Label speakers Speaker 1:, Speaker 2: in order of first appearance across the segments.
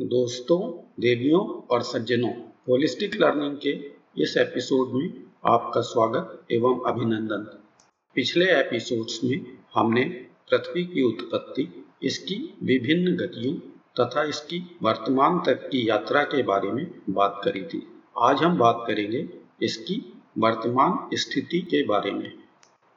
Speaker 1: दोस्तों, देवियों और सज्जनों होलिस्टिक लर्निंग के इस एपिसोड में आपका स्वागत एवं अभिनंदन। पिछले एपिसोड्स में हमने पृथ्वी की उत्पत्ति, इसकी विभिन्न गतियों तथा इसकी वर्तमान तक की यात्रा के बारे में बात करी थी। आज हम बात करेंगे इसकी वर्तमान स्थिति के बारे में।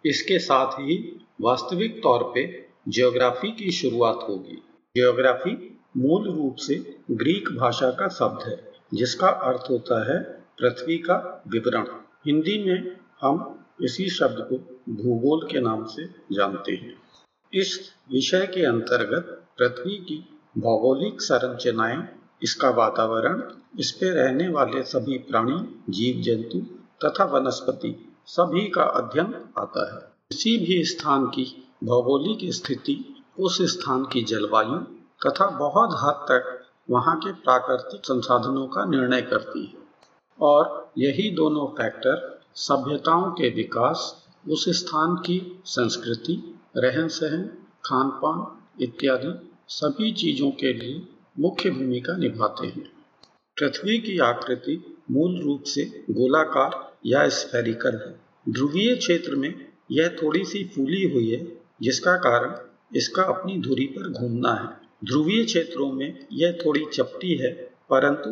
Speaker 1: इसके साथ ही वास्तविक तौर पे जियोग्राफी की शुरुआत होगी। जियोग्राफी मूल रूप से ग्रीक भाषा का शब्द है, जिसका अर्थ होता है पृथ्वी का विवरण। हिंदी में हम इसी शब्द को भूगोल के नाम से जानते हैं। इस विषय के अंतर्गत पृथ्वी की भौगोलिक संरचनाएँ, इसका वातावरण, इस पे रहने वाले सभी प्राणी जीव जंतु तथा वनस्पति सभी का अध्ययन आता है। किसी भी स्थान की भौगोलिक स्थिति, उस स्थान की जलवायु तथा बहुत हद तक वहाँ के प्राकृतिक संसाधनों का निर्णय करती है। और यही दोनों फैक्टर सभ्यताओं के विकास, उस स्थान की संस्कृति रहन सहन खान पान इत्यादि सभी चीज़ों के लिए मुख्य भूमिका निभाते हैं। पृथ्वी की आकृति मूल रूप से गोलाकार या स्फेरिकल है। ध्रुवीय क्षेत्र में यह थोड़ी सी फूली हुई है, जिसका कारण इसका अपनी धुरी पर घूमना है। ध्रुवीय क्षेत्रों में यह थोड़ी चपटी है परंतु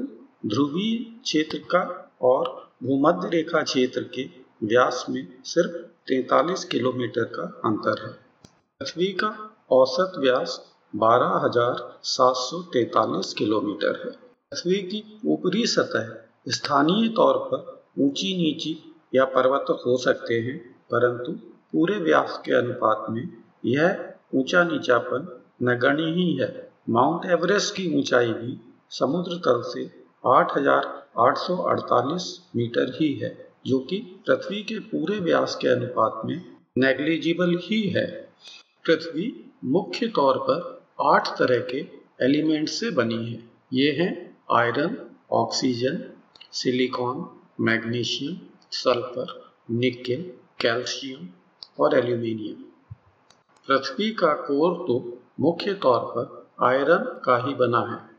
Speaker 1: ध्रुवीय क्षेत्र का और भूमध्य रेखा क्षेत्र के व्यास में सिर्फ़ 43 किलोमीटर का अंतर है। पृथ्वी का औसत व्यास 12,743 किलोमीटर है। पृथ्वी की ऊपरी सतह स्थानीय तौर पर ऊँची नीची या पर्वत हो सकते हैं परंतु पूरे व्यास के अनुपात में यह ऊँचा नीचापन नगण्य ही है। माउंट एवरेस्ट की ऊंचाई भी समुद्र तल से 8,848 मीटर ही है जो कि पृथ्वी के पूरे व्यास के अनुपात में नेग्लिजिबल ही है। पृथ्वी मुख्य तौर पर आठ तरह के एलिमेंट से बनी है। ये हैं iron oxygen silicon magnesium sulphur nickel calcium और एल्यूमिनियम। पृथ्वी का कोर तो मुख्य तौर पर आयरन का ही बना है।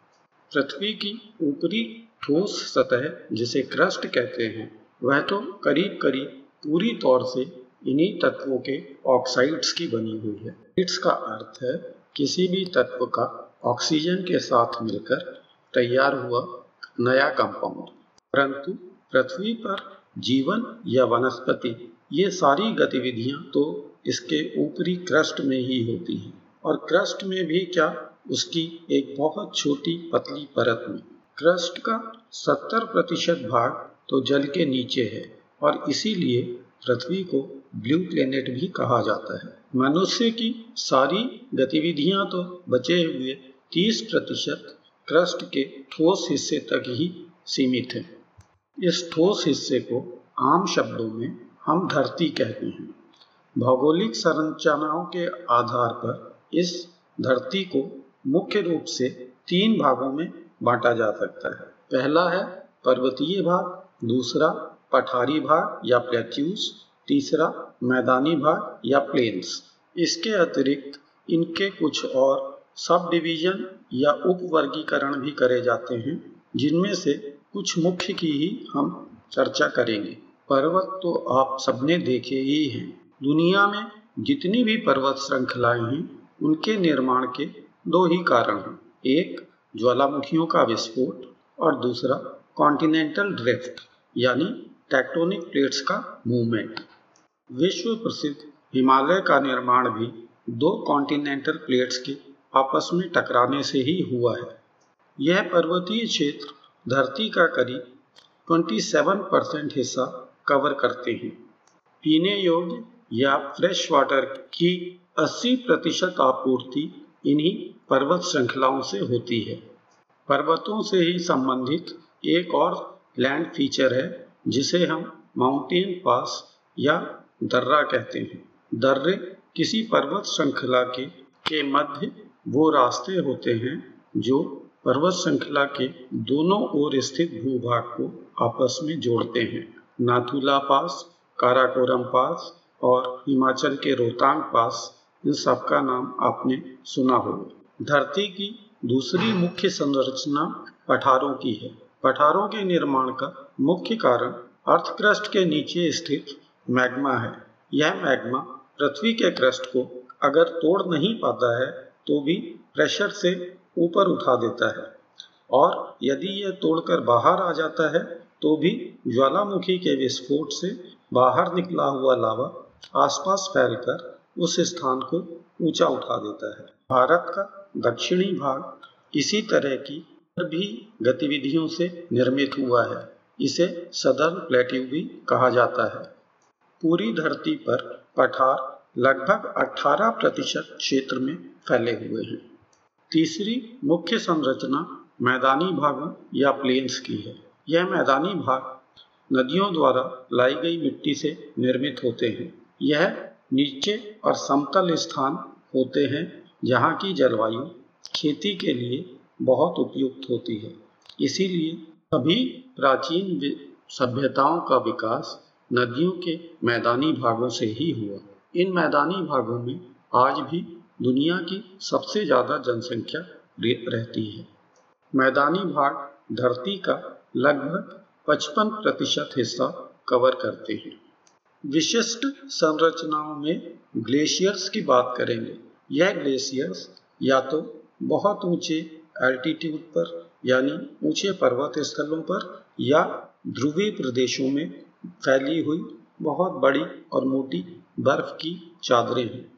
Speaker 1: पृथ्वी की ऊपरी ठोस सतह, जिसे क्रस्ट कहते हैं, वह तो करीब करीब पूरी तौर से इन्हीं तत्वों के ऑक्साइड्स की बनी हुई है। इट्स का अर्थ है, किसी भी तत्व का ऑक्सीजन के साथ मिलकर तैयार हुआ नया कंपाउंड। परंतु पृथ्वी पर जीवन या वनस्पति, ये सारी गतिविधियाँ तो इसके ऊपरी क्रस्ट में ही होती है। और क्रस्ट में भी क्या? उसकी एक बहुत छोटी पतली परत में। क्रस्ट का 70 प्रतिशत भाग तो जल के नीचे है और इसीलिए पृथ्वी को ब्लू प्लेनेट भी कहा जाता है। मनुष्य की सारी गतिविधियाँ तो बचे हुए 30 प्रतिशत क्रस्ट के ठोस हिस्से तक ही सीमित है। इस ठोस हिस्से को आम शब्दों में हम धरती कहते हैं। भौगोलिक संरचनाओं के आधार पर इस धरती को मुख्य रूप से तीन भागों में बांटा जा सकता है। पहला है पर्वतीय भाग, दूसरा पठारी भाग या प्लेट्यूस, तीसरा मैदानी भाग या प्लेन्स। इसके अतिरिक्त इनके कुछ और सब डिवीज़न या उप वर्गीकरण भी करे जाते हैं, जिनमें से कुछ मुख्य की ही हम चर्चा करेंगे। पर्वत तो आप सबने देखे ही हैं। दुनिया में जितनी भी पर्वत श्रृंखलाएँ हैं उनके निर्माण के दो ही कारण हैं। एक, ज्वालामुखियों का विस्फोट, और दूसरा कॉन्टिनेंटल ड्रिफ्ट यानी टेक्टोनिक प्लेट्स का मूवमेंट विश्व प्रसिद्ध हिमालय का निर्माण भी दो कॉन्टिनेंटल प्लेट्स के आपस में टकराने से ही हुआ है। यह पर्वतीय क्षेत्र धरती का करीब 27 परसेंट हिस्सा कवर करते हैं। पीने योग्य या फ्रेश वाटर की 80 प्रतिशत आपूर्ति इन्हीं पर्वत श्रृंखलाओं से होती है। पर्वतों से ही संबंधित एक और लैंड फीचर है, जिसे हम माउंटेन पास या दर्रा कहते हैं। दर्रे किसी पर्वत श्रृंखला के के मध्य वो रास्ते होते हैं, जो पर्वत श्रृंखला के दोनों ओर स्थित भूभाग को आपस में जोड़ते हैं। नाथुला पास, काराकोरम पास और हिमाचल के रोहतांग पास इन सबका नाम आपने सुना होगा। धरती की दूसरी मुख्य संरचना पठारों की है। पठारों के निर्माण का मुख्य कारण अर्थ क्रस्ट के नीचे स्थित मैग्मा है। यह मैग्मा पृथ्वी के क्रस्ट को अगर तोड़ नहीं पाता है तो भी प्रेशर से ऊपर उठा देता है। और यदि यह तोड़कर बाहर आ जाता है तो भी ज्वालामुखी के विस्फोट से बाहर निकला हुआ लावा आसपास फैलकर उस स्थान को ऊँचा उठा देता है। भारत का दक्षिणी भाग इसी तरह की भी गतिविधियों से निर्मित हुआ है। इसे सदर्न प्लेट्यू भी कहा जाता है। पूरी धरती पर पठार लगभग 18 प्रतिशत क्षेत्र में फैले हुए हैं। तीसरी मुख्य संरचना मैदानी भागों या प्लेन्स की है। यह मैदानी भाग नदियों द्वारा लाई गई मिट्टी से निर्मित होते हैं। यह नीचे और समतल स्थान होते हैं, जहाँ की जलवायु खेती के लिए बहुत उपयुक्त होती है। इसीलिए सभी प्राचीन सभ्यताओं का विकास नदियों के मैदानी भागों से ही हुआ। इन मैदानी भागों में आज भी दुनिया की सबसे ज़्यादा जनसंख्या रहती है। मैदानी भाग धरती का लगभग 55 प्रतिशत हिस्सा कवर करते हैं। विशिष्ट संरचनाओं में ग्लेशियर्स की बात करेंगे। यह ग्लेशियर्स या तो बहुत ऊँचे एल्टीट्यूड पर, यानी ऊँचे पर्वत स्थलों पर या ध्रुवीय प्रदेशों में फैली हुई बहुत बड़ी और मोटी बर्फ़ की चादरें हैं।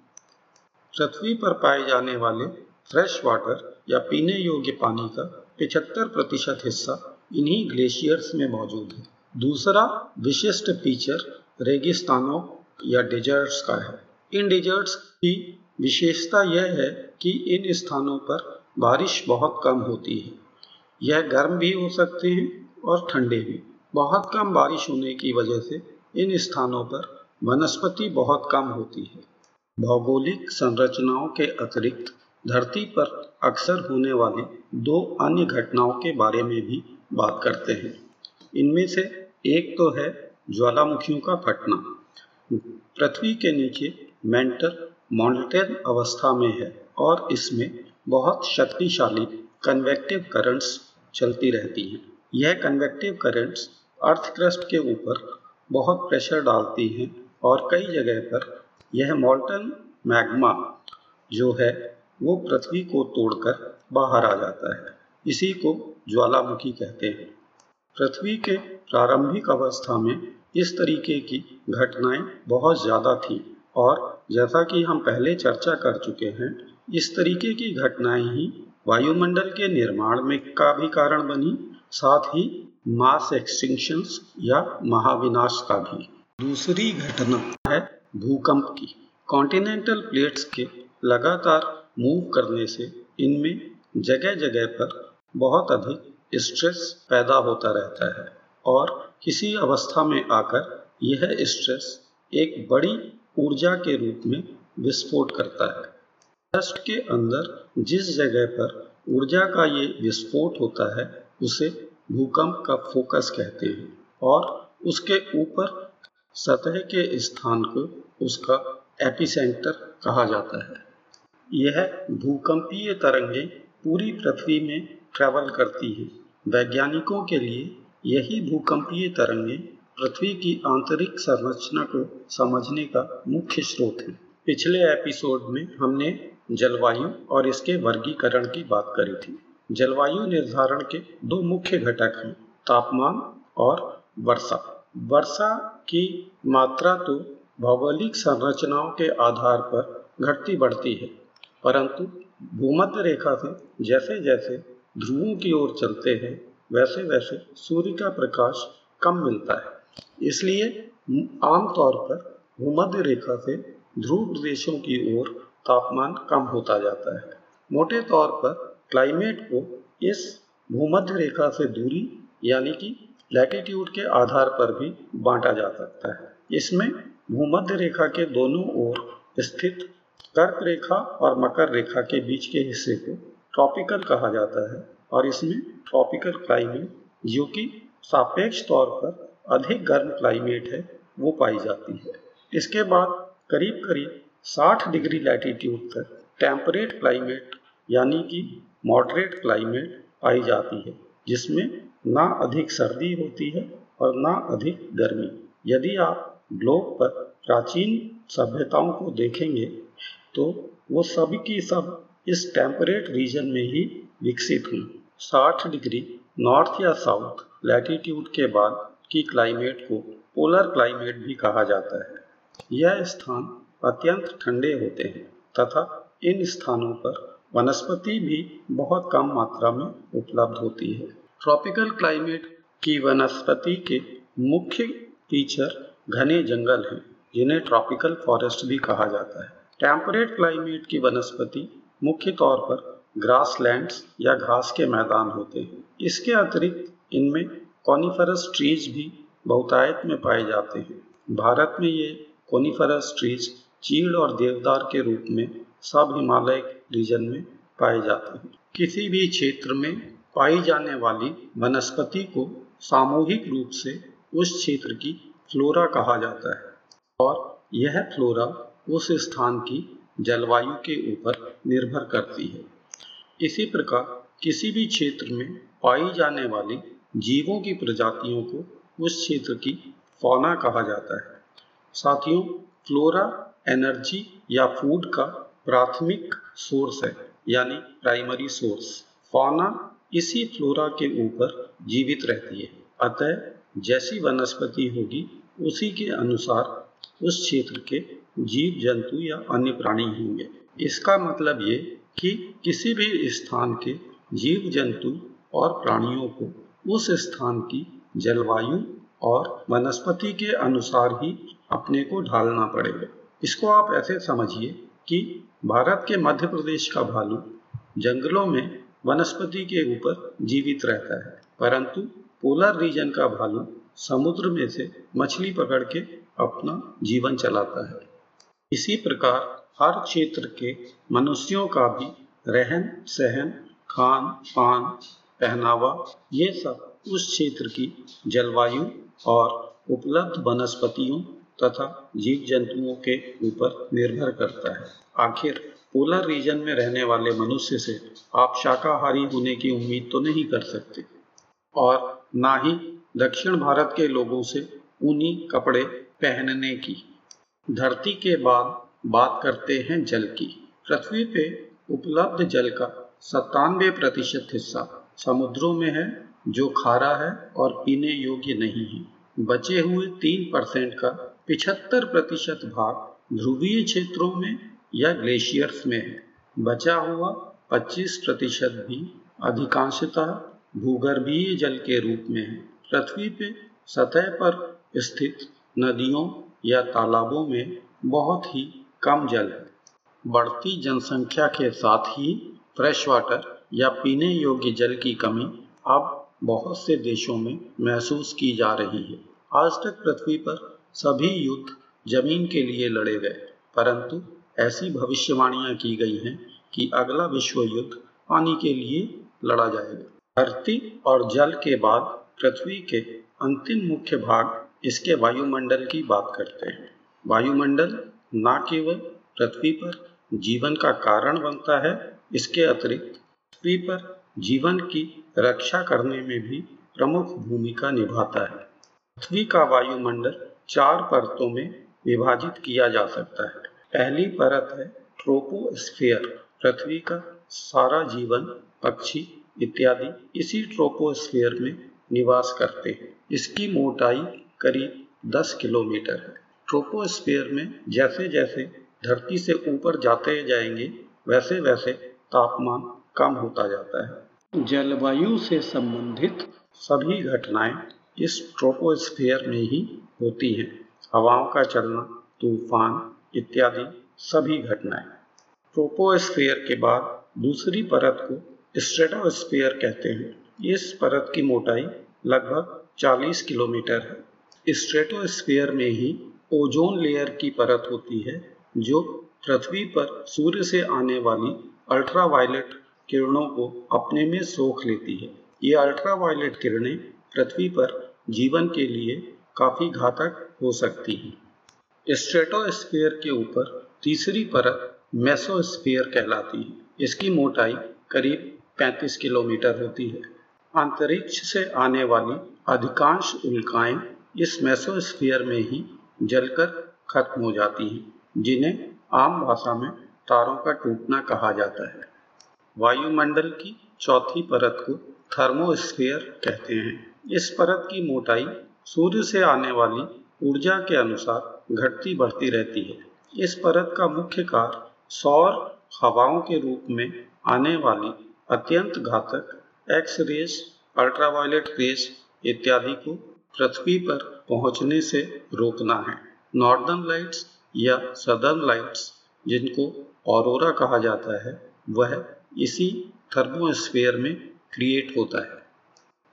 Speaker 1: पृथ्वी पर पाए जाने वाले फ्रेश वाटर या पीने योग्य पानी का 75 प्रतिशत हिस्सा इन्हीं ग्लेशियर्स में मौजूद है। दूसरा विशिष्ट फीचर रेगिस्तानों या डिजर्ट्स का है। इन डिजर्ट्स की विशेषता यह है कि इन स्थानों पर बारिश बहुत कम होती है। यह गर्म भी हो सकते हैं और ठंडे भी। बहुत कम बारिश होने की वजह से इन स्थानों पर वनस्पति बहुत कम होती है। भौगोलिक संरचनाओं के अतिरिक्त धरती पर अक्सर होने वाली दो अन्य घटनाओं के बारे में भी बात करते हैं। इनमें से एक तो है ज्वालामुखियों का फटना पृथ्वी के नीचे मेंटल मॉनिटेन अवस्था में है और इसमें बहुत शक्तिशाली कन्वेक्टिव करंट्स चलती रहती हैं। यह कन्वेक्टिव करंट्स अर्थ क्रस्ट के ऊपर बहुत प्रेशर डालती हैं और कई जगह पर यह मॉल्टन मैग्मा जो है, वो पृथ्वी को तोड़कर बाहर आ जाता है। इसी को ज्वालामुखी कहते हैं। पृथ्वी के प्रारंभिक अवस्था में इस तरीके की घटनाएँ बहुत ज़्यादा थी। और जैसा कि हम पहले चर्चा कर चुके हैं, इस तरीके की घटनाएँ ही वायुमंडल के निर्माण में का भी कारण बनी, साथ ही मास एक्सटिंक्शन या महाविनाश का भी। दूसरी घटना है भूकंप की। कॉन्टिनेंटल प्लेट्स के लगातार मूव करने से इनमें जगह जगह पर बहुत अधिक स्ट्रेस पैदा होता रहता है। और किसी अवस्था में आकर यह स्ट्रेस एक बड़ी ऊर्जा के रूप में विस्फोट करता है। डस्ट के अंदर जिस जगह पर ऊर्जा का ये विस्फोट होता है, उसे भूकंप का फोकस कहते हैं और उसके ऊपर सतह के स्थान को उसका एपिसेंटर कहा जाता है। यह भूकंपीय तरंगे पूरी पृथ्वी में ट्रैवल करती है। वैज्ञानिकों के लिए यही भूकंपीय तरंगे पृथ्वी की आंतरिक संरचना को समझने का मुख्य स्रोत है। पिछले एपिसोड में हमने जलवायु और इसके वर्गीकरण की बात करी थी। जलवायु निर्धारण के दो मुख्य घटक हैं, तापमान और वर्षा। वर्षा की मात्रा तो भौगोलिक संरचनाओं के आधार पर घटती बढ़ती है, परंतु भूमध्य रेखा से जैसे जैसे ध्रुवों की ओर चलते हैं वैसे वैसे सूर्य का प्रकाश कम मिलता है। इसलिए आमतौर पर भूमध्य रेखा से ध्रुव प्रदेशों की ओर तापमान कम होता जाता है। मोटे तौर पर क्लाइमेट को इस भूमध्य रेखा से दूरी यानी कि लैटिट्यूड के आधार पर भी बांटा जा सकता है। इसमें भूमध्य रेखा के दोनों ओर स्थित कर्क रेखा और मकर रेखा के बीच के हिस्से को ट्रॉपिकल कहा जाता है। और इसमें ट्रॉपिकल क्लाइमेट जो कि सापेक्ष तौर पर अधिक गर्म क्लाइमेट है, वो पाई जाती है। इसके बाद करीब करीब 60 डिग्री लैटिट्यूड तक टेम्परेट क्लाइमेट यानी कि मॉडरेट क्लाइमेट पाई जाती है, जिसमें ना अधिक सर्दी होती है और ना अधिक गर्मी। यदि आप ग्लोब पर प्राचीन सभ्यताओं को देखेंगे तो वो सभी की सब इस टेम्परेट रीजन में ही विकसित हुई। 60 डिग्री नॉर्थ या साउथ लैटिट्यूड के बाद की क्लाइमेट को पोलर क्लाइमेट भी कहा जाता है। यह स्थान अत्यंत ठंडे होते हैं तथा इन स्थानों पर वनस्पति भी बहुत कम मात्रा में उपलब्ध होती है। ट्रॉपिकल क्लाइमेट की वनस्पति के मुख्य फीचर घने जंगल हैं, जिन्हें ट्रॉपिकल फॉरेस्ट भी कहा जाता है। टेम्परेट क्लाइमेट की वनस्पति मुख्य तौर पर ग्रास लैंड्स या घास के मैदान होते हैं। इसके अतिरिक्त इनमें कॉनिफरस ट्रीज भी बहुतायत में पाए जाते हैं। भारत में ये कॉनिफरस ट्रीज चीड़ और देवदार के रूप में सब हिमालय रीजन में पाए जाते हैं। किसी भी क्षेत्र में पाई जाने वाली वनस्पति को सामूहिक रूप से उस क्षेत्र की फ्लोरा कहा जाता है और यह फ्लोरा उस स्थान की जलवायु के ऊपर निर्भर करती है। इसी प्रकार किसी भी क्षेत्र में पाई जाने वाली जीवों की प्रजातियों को उस क्षेत्र की फौना कहा जाता है। साथियों फ्लोरा एनर्जी या फ़ूड का प्राथमिक सोर्स है, यानी प्राइमरी सोर्स फौना इसी फ्लोरा के ऊपर जीवित रहती है। अतः जैसी वनस्पति होगी, उसी के अनुसार उस क्षेत्र के जीव जंतु या अन्य प्राणी होंगे। इसका मतलब ये कि किसी भी स्थान के जीव जंतु और प्राणियों को उस स्थान की जलवायु और वनस्पति के अनुसार ही अपने को ढालना पड़ेगा। इसको आप ऐसे समझिए कि भारत के मध्य प्रदेश का भालू जंगलों में वनस्पति के ऊपर जीवित रहता है, परंतु पोलर रीजन का भालू समुद्र में से मछली पकड़ के अपना जीवन चलाता है। इसी प्रकार हर क्षेत्र के मनुष्यों का भी रहन सहन, खान, पान, पहनावा, ये सब उस क्षेत्र की जलवायु और उपलब्ध वनस्पतियों तथा जीव जंतुओं के ऊपर निर्भर करता है। आखिर पोलर रीजन में रहने वाले मनुष्य से आप शाकाहारी होने की उम्मीद तो नहीं कर सकते। और ना ही दक्षिण भारत के लोगों से ऊनी कपड़े पहनने की। धरती के बाद बात करते हैं जल की। पृथ्वी पे उपलब्ध जल का सत्तानवे प्रतिशत हिस्सा समुद्रों में है, जो खारा है और पीने योग्य नहीं है। बचे हुए तीन परसेंट का पिछहत्तर प्रतिशत भाग ध्रुवीय क्षेत्रों में या ग्लेशियर्स में है। बचा हुआ 25 प्रतिशत भी अधिकांशतः भूगर्भीय जल के रूप में है। पृथ्वी पे सतह पर स्थित नदियों या तालाबों में बहुत ही कम जल है बढ़ती जनसंख्या के साथ ही फ्रेश वाटर या पीने योग्य जल की कमी अब बहुत से देशों में महसूस की जा रही है। आज तक पृथ्वी पर सभी युद्ध ज़मीन के लिए लड़े गए, परंतु ऐसी भविष्यवाणियाँ की गई हैं कि अगला विश्व युद्ध पानी के लिए लड़ा जाएगा। धरती और जल के बाद पृथ्वी के अंतिम मुख्य भाग इसके वायुमंडल की बात करते हैं। वायुमंडल न केवल पृथ्वी पर जीवन का कारण बनता है, इसके अतिरिक्त पृथ्वी पर जीवन की रक्षा करने में भी प्रमुख भूमिका निभाता है। पृथ्वी का वायुमंडल चार परतों में विभाजित किया जा सकता है। पहली परत है ट्रोपोस्फेयर। पृथ्वी का सारा जीवन, पक्षी इत्यादि इसी ट्रोपोस्फेयर में निवास करते हैं। इसकी मोटाई करीब 10 किलोमीटर है। ट्रोपोस्फेयर में जैसे जैसे धरती से ऊपर जाते जाएँगे, वैसे वैसे तापमान कम होता जाता है। जलवायु से संबंधित सभी घटनाएँ इस ट्रोपोस्फेयर में ही होती हैं। हवाओं का चलना, तूफ़ान इत्यादि सभी घटनाएँ। ट्रोपोस्फेयर के बाद दूसरी परत को स्ट्रेटोस्फीयर कहते हैं। इस परत की मोटाई लगभग 40 किलोमीटर है। स्ट्रेटोस्फेयर में ही ओजोन लेयर की परत होती है, जो पृथ्वी पर सूर्य से आने वाली अल्ट्रावायलेट किरणों को अपने में सोख लेती है। ये अल्ट्रावायलेट किरणें पृथ्वी पर जीवन के लिए काफ़ी घातक हो सकती हैं। स्ट्रेटोस्फीयर के ऊपर तीसरी परत मेसोस्फेयर कहलाती है। इसकी मोटाई करीब 35 किलोमीटर होती है। अंतरिक्ष से आने वाली अधिकांश उल्काएँ इस मेसोस्फीयर में ही जलकर खत्म हो जाती हैं, जिन्हें आम भाषा में तारों का टूटना कहा जाता है। वायुमंडल की चौथी परत को थर्मोस्फीयर कहते हैं। इस परत की मोटाई सूर्य से आने वाली ऊर्जा के अनुसार घटती बढ़ती रहती है। इस परत का मुख्य कार्य सौर हवाओं के रूप में आने वाली अत्यंत घातक एक्स रेस अल्ट्रावायलेट रेस इत्यादि को पृथ्वी पर पहुँचने से रोकना है। नॉर्दर्न लाइट्स या सदर्न लाइट्स जिनको औरोरा कहा जाता है, वह इसी थर्मोस्फेयर में क्रिएट होता है।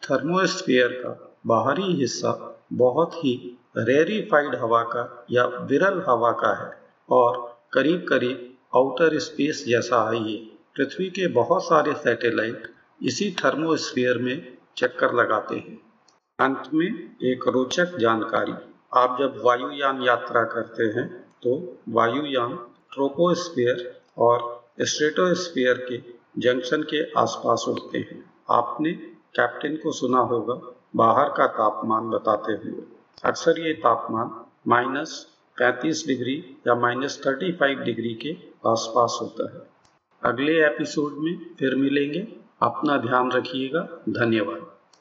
Speaker 1: थर्मोस्फेयर का बाहरी हिस्सा बहुत ही रेरीफाइड हवा का या विरल हवा का है और करीब करीब आउटर स्पेस जैसा है ये। पृथ्वी के बहुत सारे सैटेलाइट इसी थर्मोस्फीयर में चक्कर लगाते हैं। अंत में एक रोचक जानकारी। आप जब वायुयान यात्रा करते हैं तो वायुयान ट्रोपोस्फीयर और स्ट्रेटोस्फीयर के जंक्शन के आसपास उड़ते हैं। आपने कैप्टन को सुना होगा, बाहर का तापमान बताते हुए। अक्सर ये तापमान माइनस पैंतीस डिग्री या माइनस थर्टी फाइव डिग्री के आसपास होता है। अगले एपिसोड में फिर मिलेंगे। अपना ध्यान रखिएगा। धन्यवाद।